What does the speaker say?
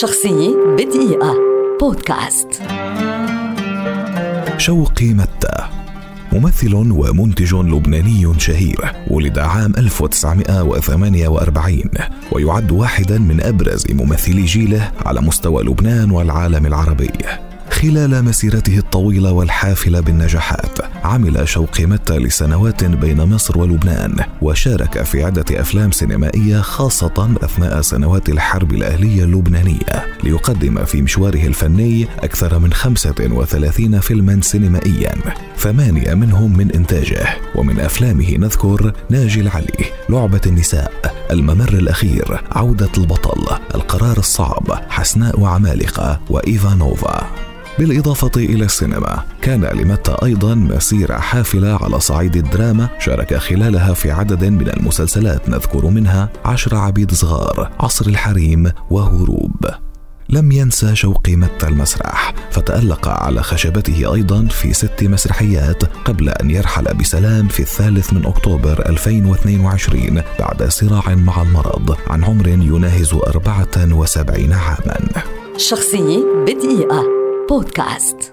شخصية بدقيقة. بودكاست. شوقي متى؟ ممثل ومنتج لبناني شهير ولد عام 1948 ويعد واحدا من أبرز ممثلي جيله على مستوى لبنان والعالم العربي. خلال مسيرته الطويلة والحافلة بالنجاحات عمل شوقي متى لسنوات بين مصر ولبنان وشارك في عدة أفلام سينمائية خاصة أثناء سنوات الحرب الأهلية اللبنانية. ليقدم في مشواره الفني أكثر من 35 فيلما سينمائيا. ثمانية منهم من إنتاجه. ومن أفلامه نذكر ناجي العلي لعبة النساء الممر الأخير عودة البطل القرار الصعب حسناء وعمالقه وإيفانوفا. بالإضافة إلى السينما كان لمتى أيضا مسيرة حافلة على صعيد الدراما شارك خلالها في عدد من المسلسلات نذكر منها عشر عبيد صغار عصر الحريم وهروب. لم ينسى شوقي متى المسرح فتألق على خشبته أيضا في ست مسرحيات قبل أن يرحل بسلام في الثالث من أكتوبر 2022 بعد صراع مع المرض عن عمر يناهز 74 عاما. شخصية بدقيقة. بودكاست.